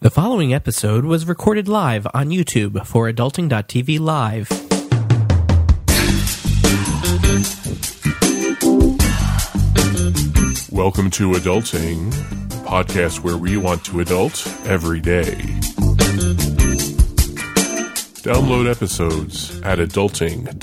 The following episode was recorded live on YouTube for Adulting.tv Live. Welcome to Adulting, podcast where we want to adult every day. Download episodes at adulting.tv.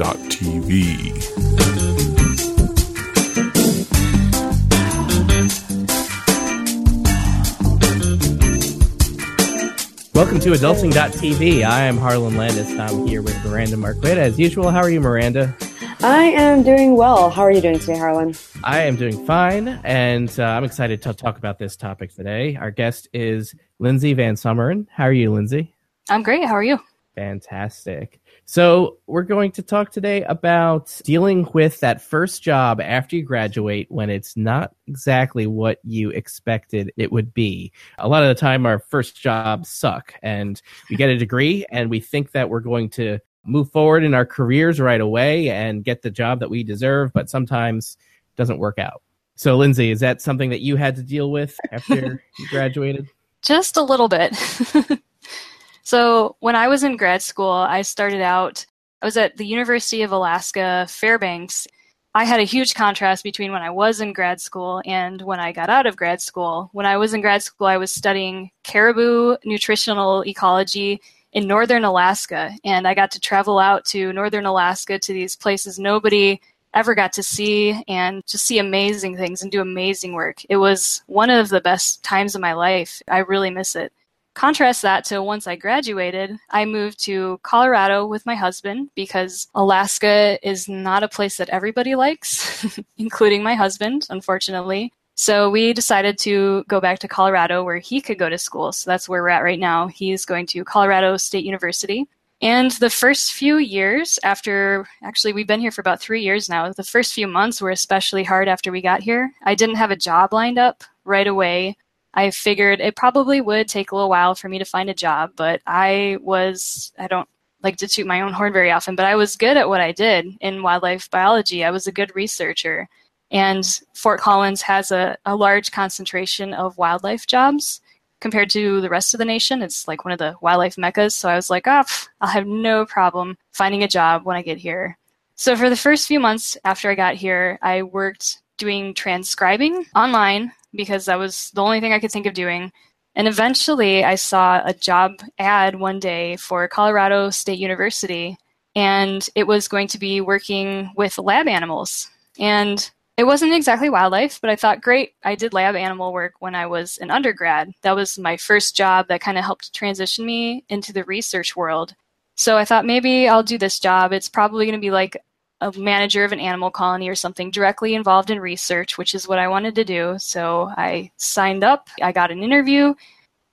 Welcome to Adulting.tv. I am Harlan Landes. I'm here with Miranda Marquit. As usual, how are you, Miranda? I am doing well. How are you doing today, Harlan? I am doing fine, and uh, I'm excited to talk about this topic today. Our guest is Lindsay VanSomeren. How are you, Lindsay? I'm great. How are you? Fantastic. So, we're going to talk today about dealing with that first job after you graduate when it's not exactly what you expected it would be. A lot of the time, our first jobs suck, and we get a degree and we think that we're going to move forward in our careers right away and get the job that we deserve, but sometimes it doesn't work out. So, Lindsay, is that something that you had to deal with after you graduated? Just a little bit. so, when I was in grad school, I started out, I was at the University of Alaska Fairbanks. I had a huge contrast between when I was in grad school and when I got out of grad school. When I was in grad school, I was studying caribou nutritional ecology in northern Alaska, and I got to travel out to northern Alaska to these places nobody ever got to see and just see amazing things and do amazing work. It was one of the best times of my life. I really miss it. Contrast that to once I graduated, I moved to Colorado with my husband because Alaska is not a place that everybody likes, including my husband, unfortunately. So we decided to go back to Colorado where he could go to school. So that's where we're at right now. He's going to Colorado State University. And the first few years after, actually, we've been here for about three years now. The first few months were especially hard after we got here. I didn't have a job lined up right away. I figured it probably would take a little while for me to find a job, but I was, I don't like to toot my own horn very often, but I was good at what I did in wildlife biology. I was a good researcher. And Fort Collins has a, a large concentration of wildlife jobs compared to the rest of the nation. It's like one of the wildlife meccas. So I was like, oh, I'll have no problem finding a job when I get here. So for the first few months after I got here, I worked doing transcribing online because that was the only thing I could think of doing. And eventually I saw a job ad one day for Colorado State University, and it was going to be working with lab animals. And it wasn't exactly wildlife, but I thought, great, I did lab animal work when I was an undergrad. That was my first job that kind of helped transition me into the research world. So I thought maybe I'll do this job. It's probably going to be like a manager of an animal colony or something directly involved in research, which is what I wanted to do. So I signed up, I got an interview,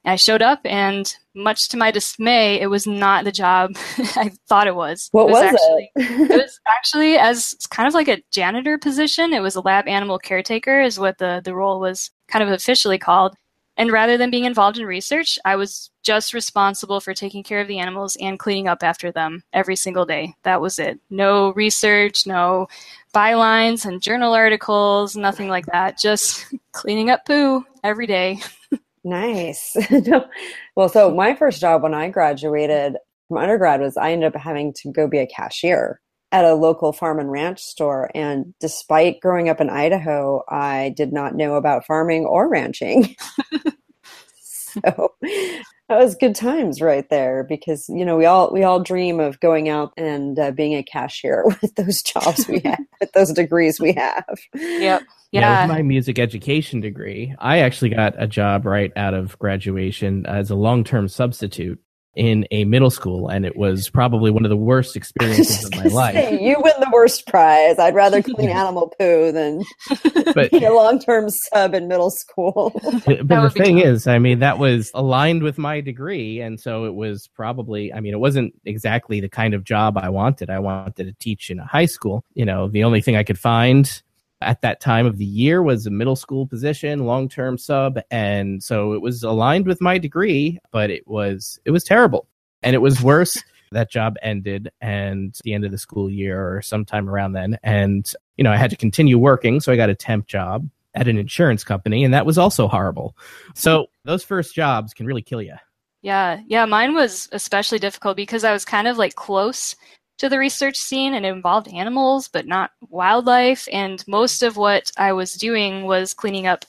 I showed up, and much to my dismay, it was not the job I thought it was. What it was, was, actually, it? it was actually as kind of like a janitor position. It was a lab animal caretaker, is what the, the role was kind of officially called. And rather than being involved in research, I was just responsible for taking care of the animals and cleaning up after them every single day. That was it. No research, no bylines and journal articles, nothing like that. Just cleaning up poo every day. Nice. Well, so my first job when I graduated from undergrad was I ended up having to go be a cashier at a local farm and ranch store. And despite growing up in Idaho, I did not know about farming or ranching. so that was good times right there because you know we all we all dream of going out and uh, being a cashier with those jobs we have with those degrees we have Yep. Yeah, Yeah. with my music education degree, I actually got a job right out of graduation as a long term substitute in a middle school, and it was probably one of the worst experiences of my life. Say, you win the worst prize i'd rather clean animal poo than But be a long-term sub in middle school but the thing tough. is, I mean, that was aligned with my degree, and so it was probably. I mean, it wasn't exactly the kind of job I wanted. I wanted to teach in a high school. You know, the only thing I could find at that time of the year was a middle school position, long term sub, and so it was aligned with my degree, but it was it was terrible, and it was worse. that job ended, and the end of the school year or sometime around then, and you know, I had to continue working, so I got a temp job at an insurance company, and that was also horrible. So those first jobs can really kill you. Yeah, yeah, mine was especially difficult because I was kind of like close to the research scene and it involved animals but not wildlife and most of what I was doing was cleaning up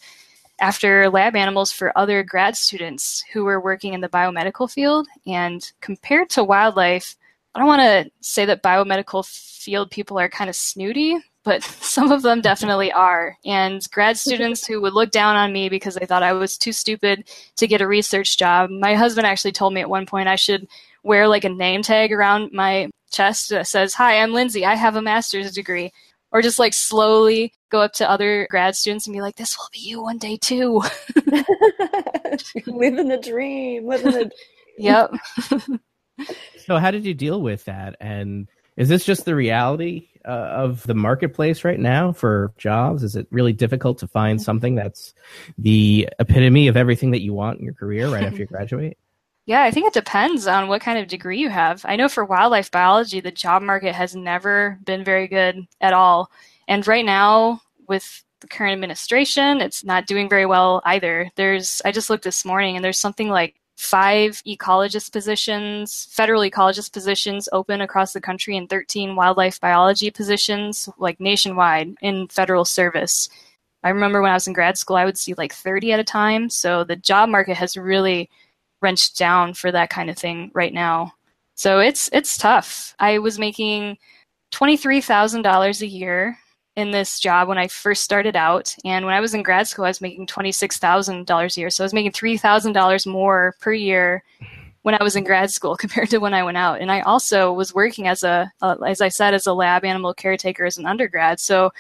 after lab animals for other grad students who were working in the biomedical field and compared to wildlife I don't want to say that biomedical field people are kind of snooty, but some of them definitely are. And grad students who would look down on me because they thought I was too stupid to get a research job. My husband actually told me at one point I should wear like a name tag around my chest that says, Hi, I'm Lindsay. I have a master's degree. Or just like slowly go up to other grad students and be like, This will be you one day too. living the dream. Living the Yep. so how did you deal with that and is this just the reality uh, of the marketplace right now for jobs? Is it really difficult to find something that's the epitome of everything that you want in your career right after you graduate? Yeah, I think it depends on what kind of degree you have. I know for wildlife biology, the job market has never been very good at all. And right now, with the current administration, it's not doing very well either. There's, I just looked this morning, and there's something like five ecologist positions, federal ecologist positions open across the country, and 13 wildlife biology positions, like nationwide in federal service. I remember when I was in grad school, I would see like 30 at a time. So the job market has really wrenched down for that kind of thing right now. So it's it's tough. I was making twenty three thousand dollars a year in this job when I first started out. And when I was in grad school, I was making $26,000 a year. So I was making $3,000 more per year when I was in grad school compared to when I went out. And I also was working as a, as I said, as a lab animal caretaker as an undergrad. So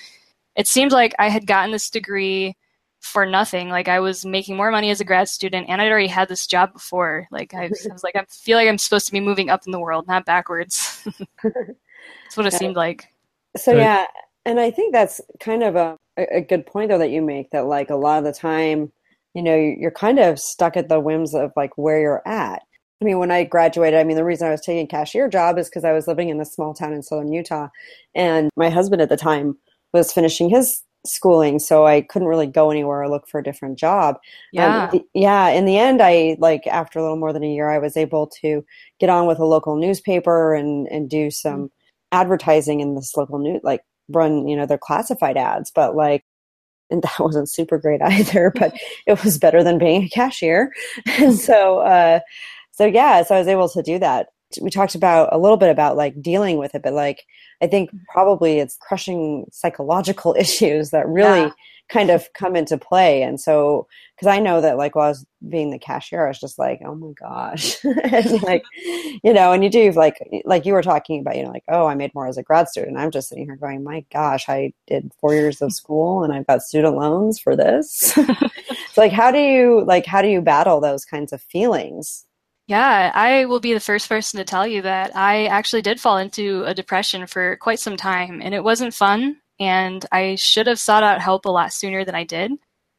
it seemed like I had gotten this degree for nothing. Like I was making more money as a grad student and I'd already had this job before. Like I was, I was like, I feel like I'm supposed to be moving up in the world, not backwards. That's what it seemed like. So, yeah, and I think that's kind of a, a good point, though, that you make that, like, a lot of the time, you know, you're kind of stuck at the whims of like where you're at. I mean, when I graduated, I mean, the reason I was taking a cashier job is because I was living in a small town in southern Utah. And my husband at the time was finishing his schooling, so I couldn't really go anywhere or look for a different job. Yeah. Um, yeah. In the end, I, like, after a little more than a year, I was able to get on with a local newspaper and, and do some mm-hmm. advertising in this local new like run, you know, their classified ads, but like, and that wasn't super great either, but it was better than being a cashier. And so, uh, so yeah, so I was able to do that. We talked about a little bit about like dealing with it, but like, I think mm-hmm. probably it's crushing psychological issues that really yeah kind of come into play. And so, because I know that like while I was being the cashier, I was just like, oh my gosh, and like, you know, and you do like like you were talking about, you know, like oh, I made more as a grad student. I'm just sitting here going, my gosh, I did four years of school and I've got student loans for this. so, like, how do you like how do you battle those kinds of feelings? Yeah, I will be the first person to tell you that I actually did fall into a depression for quite some time, and it wasn't fun and I should have sought out help a lot sooner than I did.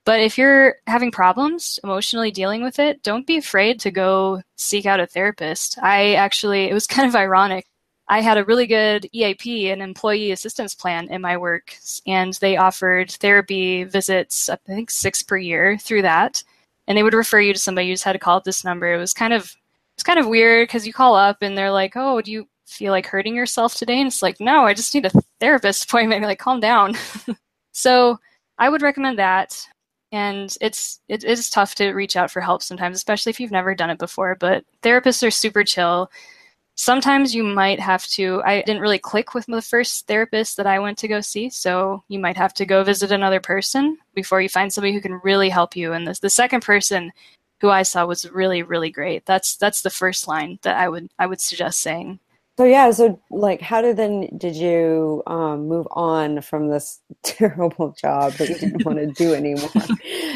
But if you're having problems emotionally dealing with it, don't be afraid to go seek out a therapist. I actually, it was kind of ironic. I had a really good EAP, an employee assistance plan in my work, and they offered therapy visits, I think six per year through that. And they would refer you to somebody. You just had to call up this number. It was kind of it's kind of weird because you call up and they're like, "Oh, do you feel like hurting yourself today? And it's like, no, I just need a therapist appointment. Like, calm down. so I would recommend that. And it's it is tough to reach out for help sometimes, especially if you've never done it before. But therapists are super chill. Sometimes you might have to. I didn't really click with the first therapist that I went to go see, so you might have to go visit another person before you find somebody who can really help you. And the second person who I saw was really really great. That's that's the first line that I would I would suggest saying. So yeah, so like, how did then did you um, move on from this terrible job that you didn't want to do anymore?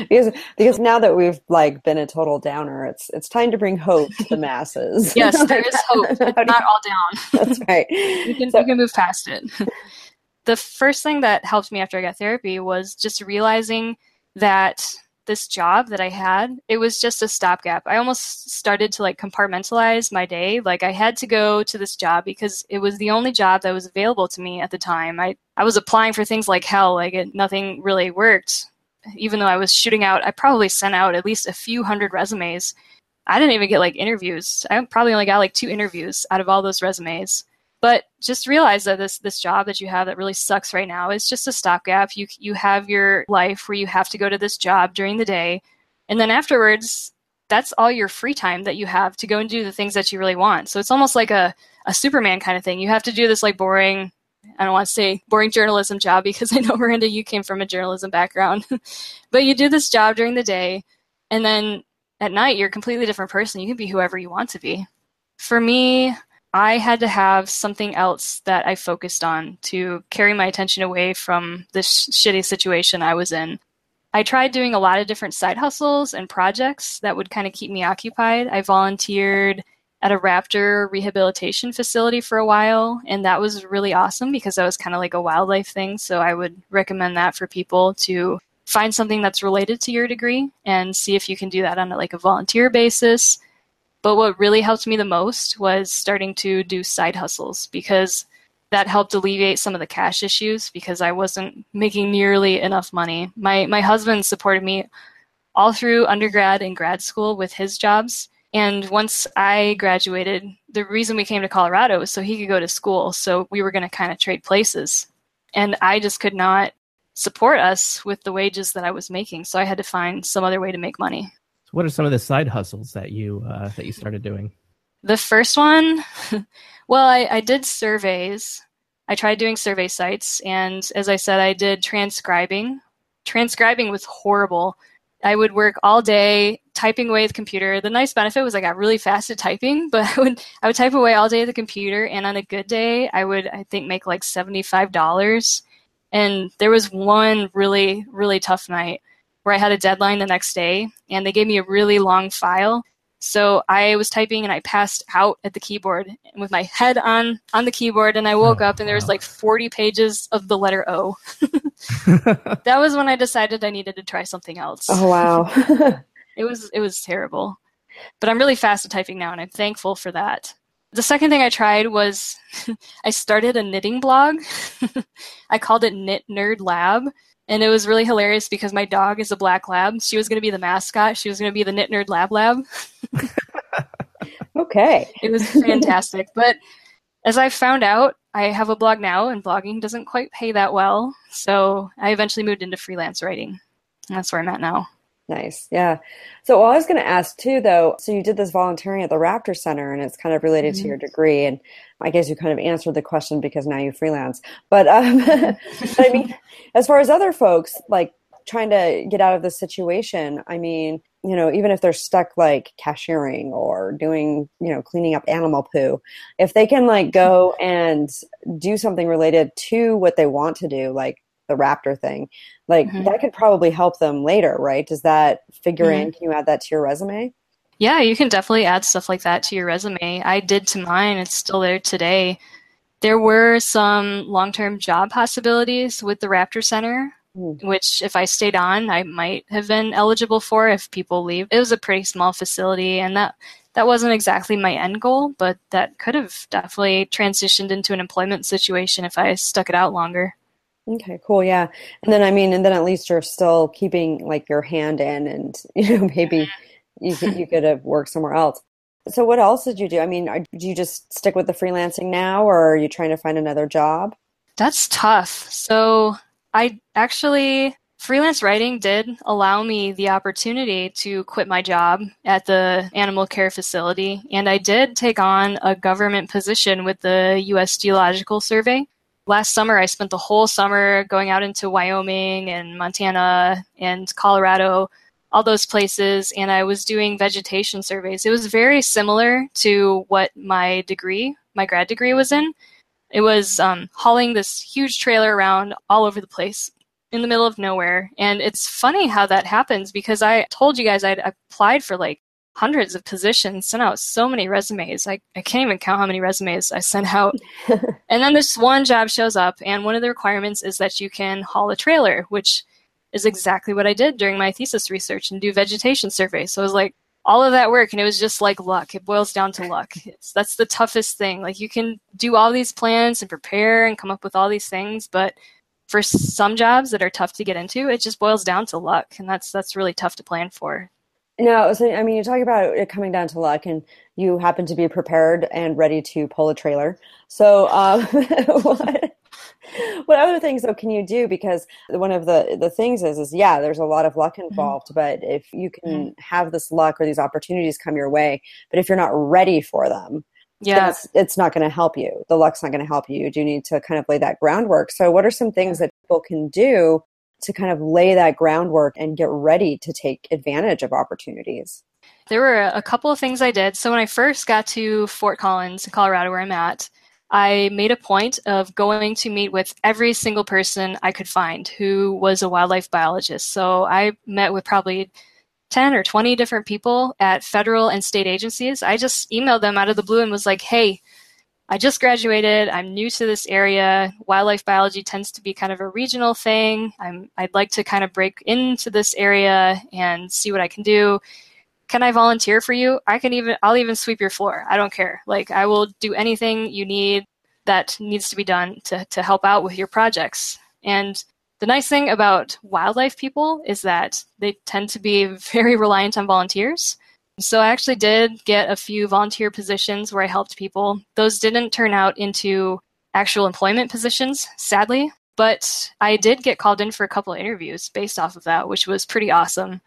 because because now that we've like been a total downer, it's it's time to bring hope to the masses. yes, there is hope. It's not all down. That's right. you can so, you can move past it. the first thing that helped me after I got therapy was just realizing that this job that I had, it was just a stopgap. I almost started to like compartmentalize my day. Like I had to go to this job because it was the only job that was available to me at the time. I, I was applying for things like hell, like it, nothing really worked. Even though I was shooting out, I probably sent out at least a few hundred resumes. I didn't even get like interviews. I probably only got like two interviews out of all those resumes. But just realize that this this job that you have that really sucks right now is just a stopgap. You you have your life where you have to go to this job during the day, and then afterwards, that's all your free time that you have to go and do the things that you really want. So it's almost like a a Superman kind of thing. You have to do this like boring I don't want to say boring journalism job because I know Miranda, you came from a journalism background. but you do this job during the day, and then at night you're a completely different person. You can be whoever you want to be. For me, I had to have something else that I focused on to carry my attention away from this shitty situation I was in. I tried doing a lot of different side hustles and projects that would kind of keep me occupied. I volunteered at a raptor rehabilitation facility for a while, and that was really awesome because that was kind of like a wildlife thing. So I would recommend that for people to find something that's related to your degree and see if you can do that on a, like a volunteer basis. But what really helped me the most was starting to do side hustles because that helped alleviate some of the cash issues because I wasn't making nearly enough money. My my husband supported me all through undergrad and grad school with his jobs and once I graduated, the reason we came to Colorado was so he could go to school. So we were going to kind of trade places. And I just could not support us with the wages that I was making. So I had to find some other way to make money. So what are some of the side hustles that you uh, that you started doing? The first one, well, I, I did surveys. I tried doing survey sites, and as I said, I did transcribing. Transcribing was horrible I would work all day typing away at the computer. The nice benefit was I got really fast at typing, but I would I would type away all day at the computer and on a good day I would I think make like $75. And there was one really really tough night where I had a deadline the next day and they gave me a really long file so I was typing and I passed out at the keyboard with my head on on the keyboard and I oh, woke oh, up and there was like 40 pages of the letter O. that was when I decided I needed to try something else. Oh wow. it was it was terrible. But I'm really fast at typing now and I'm thankful for that. The second thing I tried was I started a knitting blog. I called it Knit Nerd Lab and it was really hilarious because my dog is a black lab. She was going to be the mascot. She was going to be the Knit Nerd Lab Lab. okay. It was fantastic. but as I found out, I have a blog now, and blogging doesn't quite pay that well. So I eventually moved into freelance writing. And that's where I'm at now. Nice. Yeah. So well, I was going to ask too, though. So you did this volunteering at the Raptor Center, and it's kind of related mm-hmm. to your degree. And I guess you kind of answered the question because now you freelance. But, um, but I mean, as far as other folks like trying to get out of this situation, I mean, you know, even if they're stuck like cashiering or doing, you know, cleaning up animal poo, if they can like go and do something related to what they want to do, like the raptor thing like mm-hmm. that could probably help them later right? Does that figure mm-hmm. in can you add that to your resume? Yeah you can definitely add stuff like that to your resume. I did to mine it's still there today. There were some long-term job possibilities with the raptor center mm. which if i stayed on i might have been eligible for if people leave. It was a pretty small facility and that that wasn't exactly my end goal but that could have definitely transitioned into an employment situation if i stuck it out longer Okay, cool. Yeah. And then, I mean, and then at least you're still keeping like your hand in and, you know, maybe mm-hmm. you could, you could have worked somewhere else. So what else did you do? I mean, are, do you just stick with the freelancing now or are you trying to find another job? That's tough. So I actually, freelance writing did allow me the opportunity to quit my job at the animal care facility. And I did take on a government position with the U.S. Geological Survey last summer I spent the whole summer going out into Wyoming and Montana and Colorado, all those places, and I was doing vegetation surveys. It was very similar to what my degree, my grad degree, was in. It was um, hauling this huge trailer around all over the place in the middle of nowhere. And it's funny how that happens because I told you guys I'd applied for like hundreds of positions, sent out so many resumes. I, I can't even count how many resumes I sent out. and then this one job shows up, and one of the requirements is that you can haul a trailer, which is exactly what I did during my thesis research and do vegetation surveys. So it was like all of that work, and it was just like luck. It boils down to luck. It's, that's the toughest thing. Like you can do all these plans and prepare and come up with all these things, but for some jobs that are tough to get into, it just boils down to luck, and that's that's really tough to plan for. No, so I mean, you talk about it coming down to luck, and you happen to be prepared and ready to pull a trailer. So, um, what, what other things though can you do? Because one of the the things is is yeah, there's a lot of luck mm-hmm. involved, mm-hmm. but if you can mm-hmm. have this luck or these opportunities come your way, but if you're not ready for them, yeah, it's, it's not going to help you. The luck's not going to help you. You do need to kind of lay that groundwork. So, what are some things that people can do to kind of lay that groundwork and get ready to take advantage of opportunities? There were a couple of things I did. So when I first got to Fort Collins, Colorado, where I'm at, I made a point of going to meet with every single person I could find who was a wildlife biologist. So I met with probably 10 or 20 different people at federal and state agencies. I just emailed them out of the blue and was like, hey, I just graduated. I'm new to this area. Wildlife biology tends to be kind of a regional thing. I'm, I'd like to kind of break into this area and see what I can do. Can I volunteer for you? I can even, I'll even sweep your floor. I don't care. Like, I will do anything you need that needs to be done to, to help out with your projects. And the nice thing about wildlife people is that they tend to be very reliant on volunteers. So I actually did get a few volunteer positions where I helped people. Those didn't turn out into actual employment positions, sadly, but I did get called in for a couple of interviews based off of that, which was pretty awesome.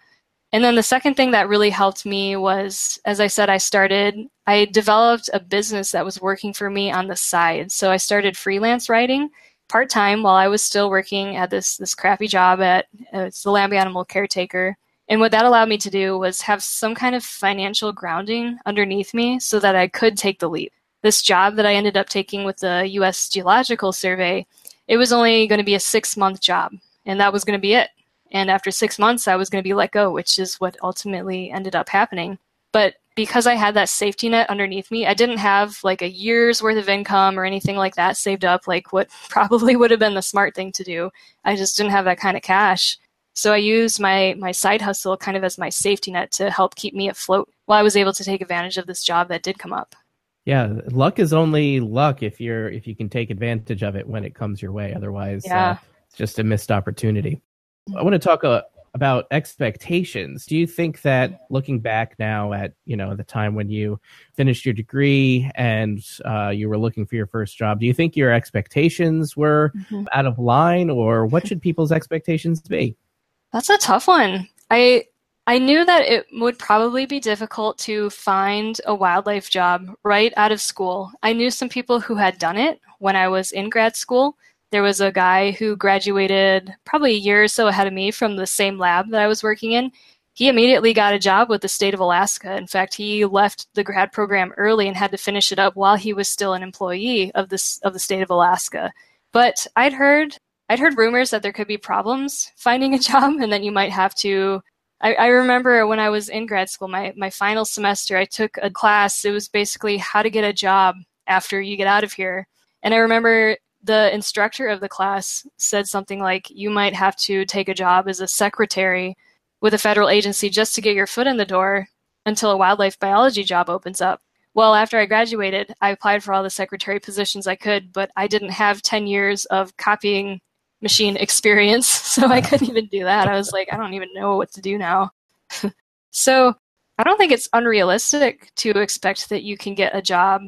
And then the second thing that really helped me was, as I said, I started, I developed a business that was working for me on the side. So I started freelance writing part time while I was still working at this this crappy job at uh, it's the lab animal Caretaker. And what that allowed me to do was have some kind of financial grounding underneath me so that I could take the leap. This job that I ended up taking with the US Geological Survey, it was only going to be a six month job, and that was going to be it. And after six months, I was going to be let go, which is what ultimately ended up happening. But because I had that safety net underneath me, I didn't have like a year's worth of income or anything like that saved up, like what probably would have been the smart thing to do. I just didn't have that kind of cash. So I used my my side hustle kind of as my safety net to help keep me afloat while I was able to take advantage of this job that did come up. Yeah, luck is only luck if you're if you can take advantage of it when it comes your way. Otherwise, uh, yeah. Uh, it's just a missed opportunity. I want to talk uh, about expectations. Do you think that looking back now at you know the time when you finished your degree and uh, you were looking for your first job, do you think your expectations were mm-hmm. out of line, or what should people's expectations be? That's a tough one. I I knew that it would probably be difficult to find a wildlife job right out of school. I knew some people who had done it when I was in grad school. There was a guy who graduated probably a year or so ahead of me from the same lab that I was working in. He immediately got a job with the state of Alaska. In fact, he left the grad program early and had to finish it up while he was still an employee of this of the state of Alaska. But I'd heard I'd heard rumors that there could be problems finding a job and that you might have to. I, I, remember when I was in grad school, my, my final semester, I took a class. It was basically how to get a job after you get out of here. And I remember the instructor of the class said something like, You might have to take a job as a secretary with a federal agency just to get your foot in the door until a wildlife biology job opens up. Well, after I graduated, I applied for all the secretary positions I could, but I didn't have 10 years of copying machine experience, so I couldn't even do that. I was like, I don't even know what to do now. so I don't think it's unrealistic to expect that you can get a job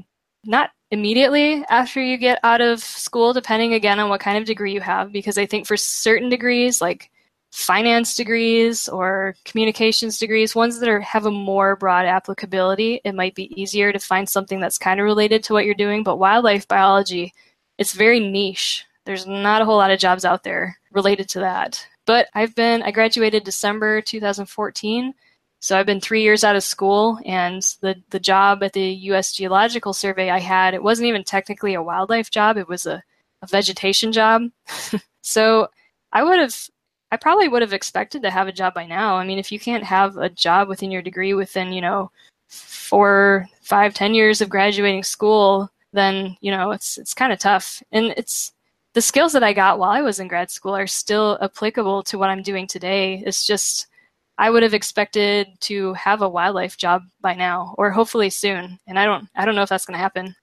not immediately after you get out of school, depending again on what kind of degree you have, because I think for certain degrees, like finance degrees or communications degrees, ones that are have a more broad applicability, it might be easier to find something that's kind of related to what you're doing. But wildlife biology, it's very niche. There's not a whole lot of jobs out there related to that. But I've been, I graduated December 2014. So I've been three years out of school, and the, the job at the U.S. Geological Survey I had, it wasn't even technically a wildlife job, it was a, a vegetation job. so I would have, I probably would have expected to have a job by now. I mean, if you can't have a job within your degree within, you know, four, five, ten years of graduating school, then you know it's it's kind of tough. And it's the skills that I got while I was in grad school are still applicable to what I'm doing today. It's just I would have expected to have a wildlife job by now or hopefully soon. And I don't I don't know if that's going to happen.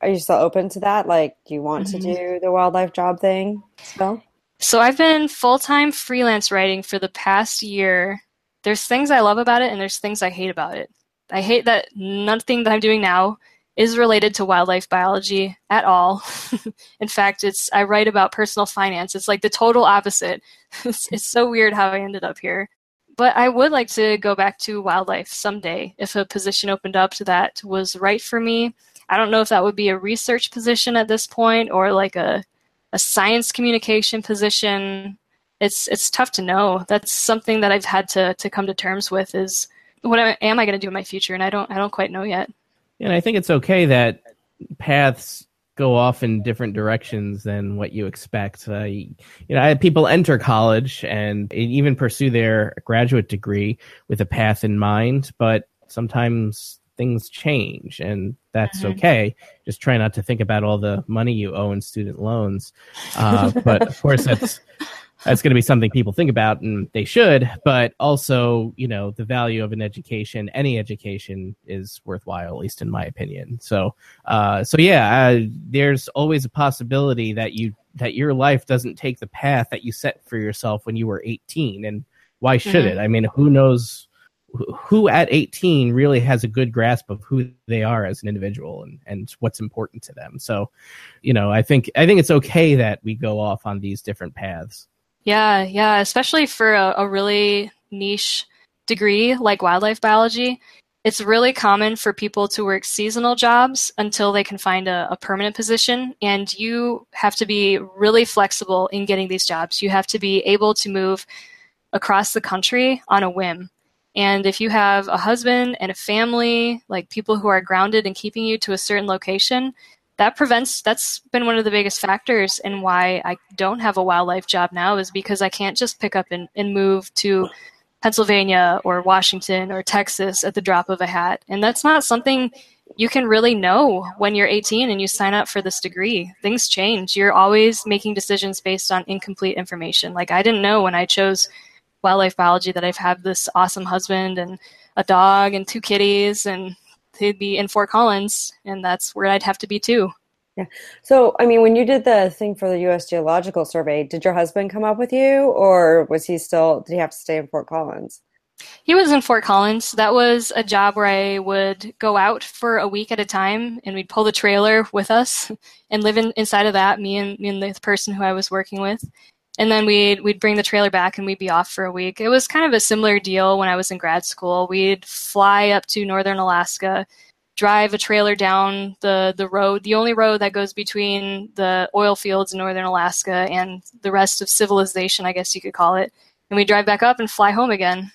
Are you still open to that? Like do you want mm-hmm. to do the wildlife job thing still? So I've been full-time freelance writing for the past year there's things I love about it and there's things I hate about it. I hate that nothing that I'm doing now is related to wildlife biology at all. In fact, it's I write about personal finance. It's like the total opposite. it's, it's so weird how I ended up here. But I would like to go back to wildlife someday if a position opened up that was right for me. I don't know if that would be a research position at this point or like a a science communication position. It's it's tough to know. That's something that I've had to to come to terms with is what am I going to do in my future and I don't I don't quite know yet. And I think it's okay that paths go off in different directions than what you expect. Uh, you know, I had people enter college and even pursue their graduate degree with a path in mind, but sometimes things change and that's mm-hmm. okay. Just try not to think about all the money you owe in student loans. Uh, but of course, that's that's going to be something people think about and they should but also you know the value of an education any education is worthwhile at least in my opinion. So uh so yeah uh, there's always a possibility that you that your life doesn't take the path that you set for yourself when you were 18 and why should mm-hmm. it? I mean who knows who at 18 really has a good grasp of who they are as an individual and, and what's important to them. So you know i think i think it's okay that we go off on these different paths yeah, yeah, especially for a, a really niche degree like wildlife biology. It's really common for people to work seasonal jobs until they can find a, a, permanent position. And you have to be really flexible in getting these jobs. You have to be able to move across the country on a whim. And if you have a husband and a family, like people who are grounded and keeping you to a certain location, that prevents that's been one of the biggest factors in why I don't have a wildlife job now is because I can't just pick up and, and move to Pennsylvania or Washington or Texas at the drop of a hat. And that's not something you can really know when you're 18 and you sign up for this degree. Things change. You're always making decisions based on incomplete information. Like I didn't know when I chose wildlife biology that I've had this awesome husband and a dog and two kitties and he'd be in Fort Collins, and that's where I'd have to be too. Yeah. So, I mean, when you did the thing for the U.S. Geological Survey, did your husband come up with you, or was he still? Did he have to stay in Fort Collins? He was in Fort Collins. That was a job where I would go out for a week at a time, and we'd pull the trailer with us and live in, inside of that. Me and me and the person who I was working with, and then we'd we'd bring the trailer back and we'd be off for a week. It was kind of a similar deal when I was in grad school. We'd fly up to northern Alaska, drive a trailer down the the road, the only road that goes between the oil fields in northern Alaska and the rest of civilization, I guess you could call it. And we drive back up and fly home again.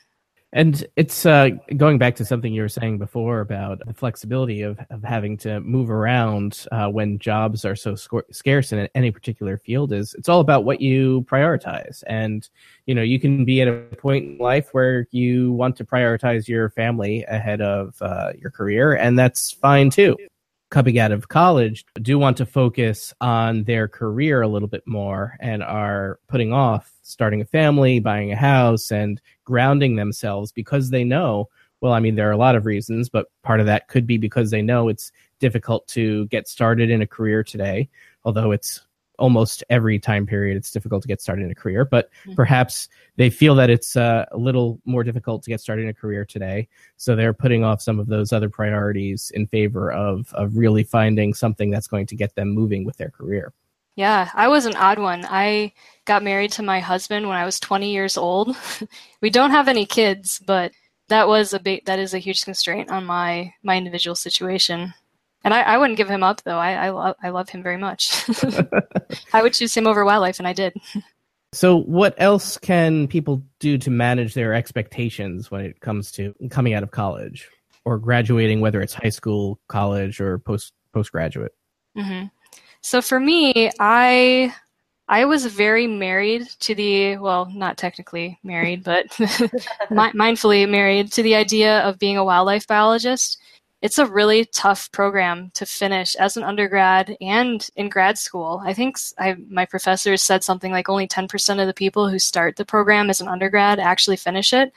And it's uh, going back to something you were saying before about the flexibility of, of having to move around uh, when jobs are so sc- scarce in any particular field is it's all about what you prioritize. And, you know, you can be at a point in life where you want to prioritize your family ahead of uh, your career, and that's fine too coming out of college do want to focus on their career a little bit more and are putting off starting a family, buying a house, and grounding themselves because they know. Well, I mean, there are a lot of reasons, but part of that could be because they know it's difficult to get started in a career today, although it's almost every time period it's difficult to get started in a career but mm-hmm. perhaps they feel that it's uh, a little more difficult to get started in a career today. So they're putting off some of those other priorities in favor of of really finding something that's going to get them moving with their career. Yeah i was an odd one. I got married to my husband when i was 20 years old. We don't have any kids but that was a big that is a huge constraint on my my individual situation and I, I wouldn't give him up though. I I, lo- I love him very much. I would choose him over wildlife, and I did. So, what else can people do to manage their expectations when it comes to coming out of college or graduating, whether it's high school, college, or post postgraduate? Mm-hmm. So, for me, I I was very married to the well, not technically married, but mindfully married to the idea of being a wildlife biologist it's a really tough program to finish as an undergrad and in grad school. I think I, my professors said something like only 10% of the people who start the program as an undergrad actually finish it.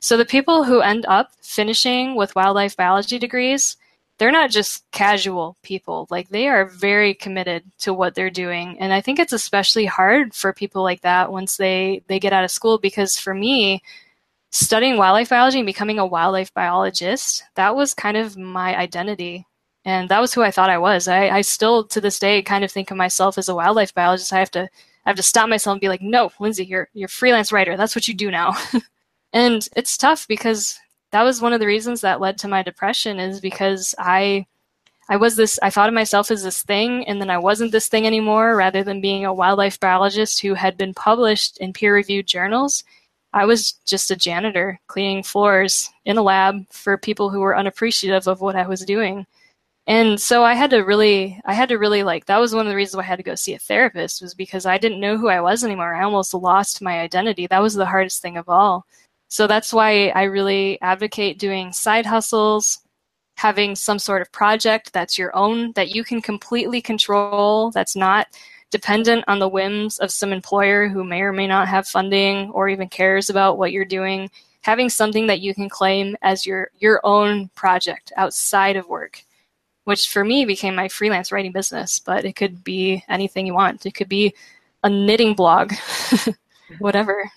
So the people who end up finishing with wildlife biology degrees, they're not just casual people. Like they are very committed to what they're doing. And I think it's especially hard for people like that once they, they get out of school because for me, studying wildlife biology and becoming a wildlife biologist, that was kind of my identity. And that was who I thought I was. I, I still, to this day, kind of think of myself as a wildlife biologist. I have to, I have to stop myself and be like, no, Lindsay, you're, you're a freelance writer. That's what you do now. and it's tough because that was one of the reasons that led to my depression is because I, I was this, I thought of myself as this thing, and then I wasn't this thing anymore. Rather than being a wildlife biologist who had been published in peer reviewed journals, I was just a janitor cleaning floors in a lab for people who were unappreciative of what I was doing. And so I had to really, I had to really like, that was one of the reasons why I had to go see a therapist was because I didn't know who I was anymore. I almost lost my identity. That was the hardest thing of all. So that's why I really advocate doing side hustles, having some sort of project that's your own, that you can completely control, that's not dependent on the whims of some employer who may or may not have funding or even cares about what you're doing having something that you can claim as your your own project outside of work which for me became my freelance writing business but it could be anything you want. It could be a knitting blog whatever.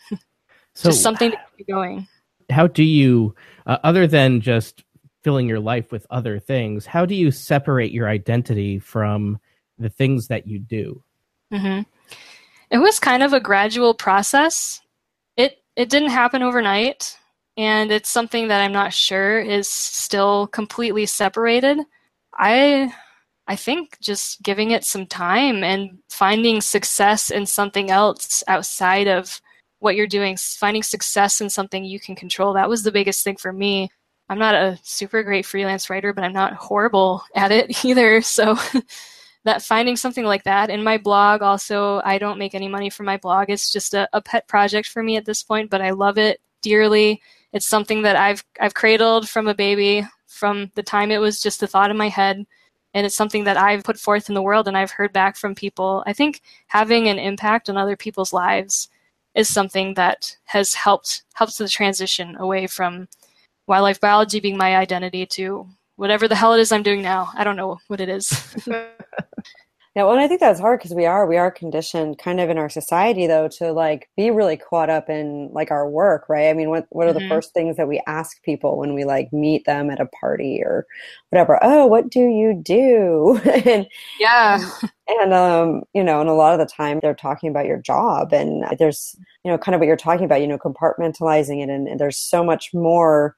So just something to keep going. how do you uh, other than just filling your life with other things how do you separate your identity from the things that you do Mm-hmm. It was kind of a gradual process. It it didn't happen overnight, and it's something that I'm not sure is still completely separated. I I think just giving it some time and finding success in something else outside of what you're doing, finding success in something you can control. That was the biggest thing for me. I'm not a super great freelance writer, but I'm not horrible at it either. So that finding something like that in my blog also i don't make any money from my blog. It's just a, a, pet project for me at this point but i love it dearly. It's something that i've i've cradled from a baby from the time it was just a thought in my head. And it's something that i've put forth in the world and i've heard back from people. I think having an impact on other people's lives is something that has helped helps the transition away from wildlife biology being my identity to whatever the hell it is I'm doing now. I don't know what it is. Yeah, well, and I think that's hard because we are we are conditioned kind of in our society though to like be really caught up in like our work, right? I mean, what what are mm-hmm. the first things that we ask people when we like meet them at a party or whatever? Oh, what do you do? and yeah, and um, you know, and a lot of the time they're talking about your job, and there's you know kind of what you're talking about, you know, compartmentalizing it, and, and there's so much more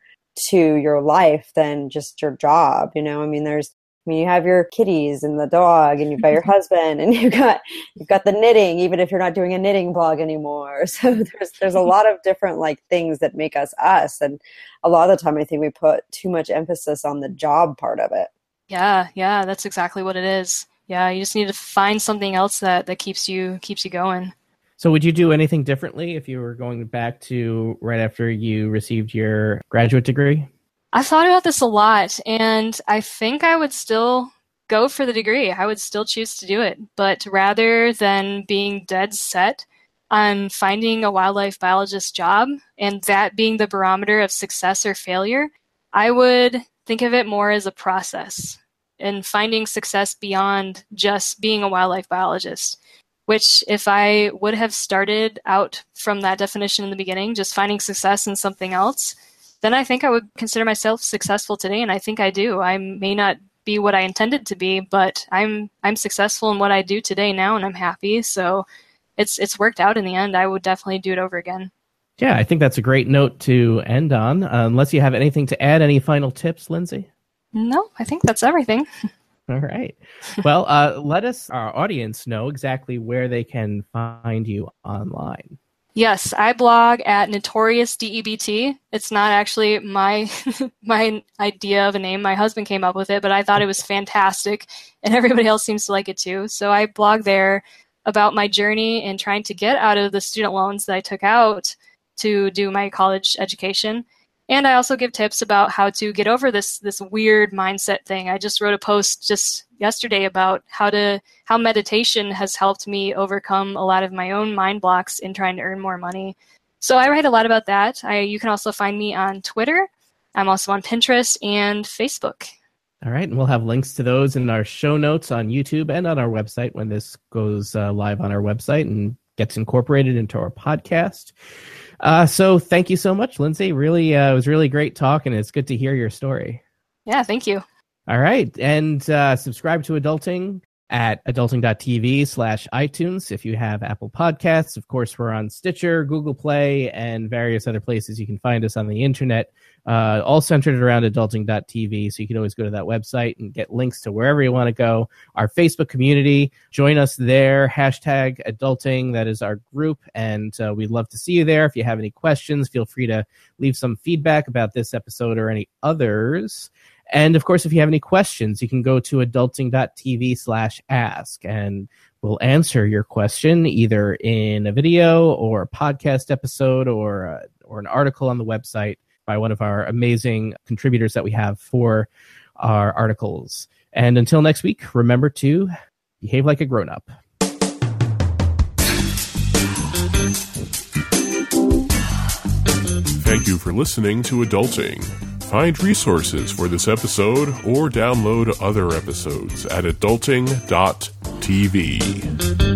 to your life than just your job. You know, I mean, there's I mean, you have your kitties and the dog, and you've got your husband, and you've got you've got the knitting. Even if you're not doing a knitting blog anymore, so there's there's a lot of different like things that make us us, and a lot of the time, I think we put too much emphasis on the job part of it. Yeah, yeah, that's exactly what it is. Yeah, you just need to find something else that that keeps you keeps you going. So, would you do anything differently if you were going back to right after you received your graduate degree? I've thought about this a lot, and I think I would still go for the degree. I would still choose to do it. But rather than being dead set on finding a wildlife biologist job and that being the barometer of success or failure, I would think of it more as a process and finding success beyond just being a wildlife biologist. Which, if I would have started out from that definition in the beginning, just finding success in something else, then I think I would consider myself successful today, and I think I do. I may not be what I intended to be, but I'm I'm successful in what I do today now, and I'm happy. So it's it's worked out in the end. I would definitely do it over again. Yeah, I think that's a great note to end on. Uh, unless you have anything to add, any final tips, Lindsay? No, I think that's everything. All right. Well, uh, let us, our audience, know exactly where they can find you online. Yes, I blog at Notorious DEBT. It's not actually my my idea of a name. My husband came up with it, but I thought it was fantastic, and everybody else seems to like it too. So I blog there about my journey in trying to get out of the student loans that I took out to do my college education. And I also give tips about how to get over this this weird mindset thing. I just wrote a post just yesterday about how to how meditation has helped me overcome a lot of my own mind blocks in trying to earn more money. So I write a lot about that. I, you can also find me on Twitter. I'm also on Pinterest and Facebook. All right, and we'll have links to those in our show notes on YouTube and on our website when this goes uh, live on our website. And gets incorporated into our podcast. Uh, so thank you so much, Lindsay. Really, uh, it was really great talking. It's good to hear your story. Yeah, thank you. All right. And uh, subscribe to Adulting at adulting.tv slash iTunes if you have Apple Podcasts. Of course, we're on Stitcher, Google Play, and various other places you can find us on the internet, uh, all centered around adulting.tv. So you can always go to that website and get links to wherever you want to go. Our Facebook community, join us there, hashtag adulting. That is our group, and uh, we'd love to see you there. If you have any questions, feel free to leave some feedback about this episode or any others. And of course, if you have any questions, you can go to adulting.tv slash ask and we'll answer your question either in a video or a podcast episode or, uh, or an article on the website by one of our amazing contributors that we have for our articles. And until next week, remember to behave like a grown up. Thank you for listening to Adulting. Find resources for this episode or download other episodes at adulting.tv.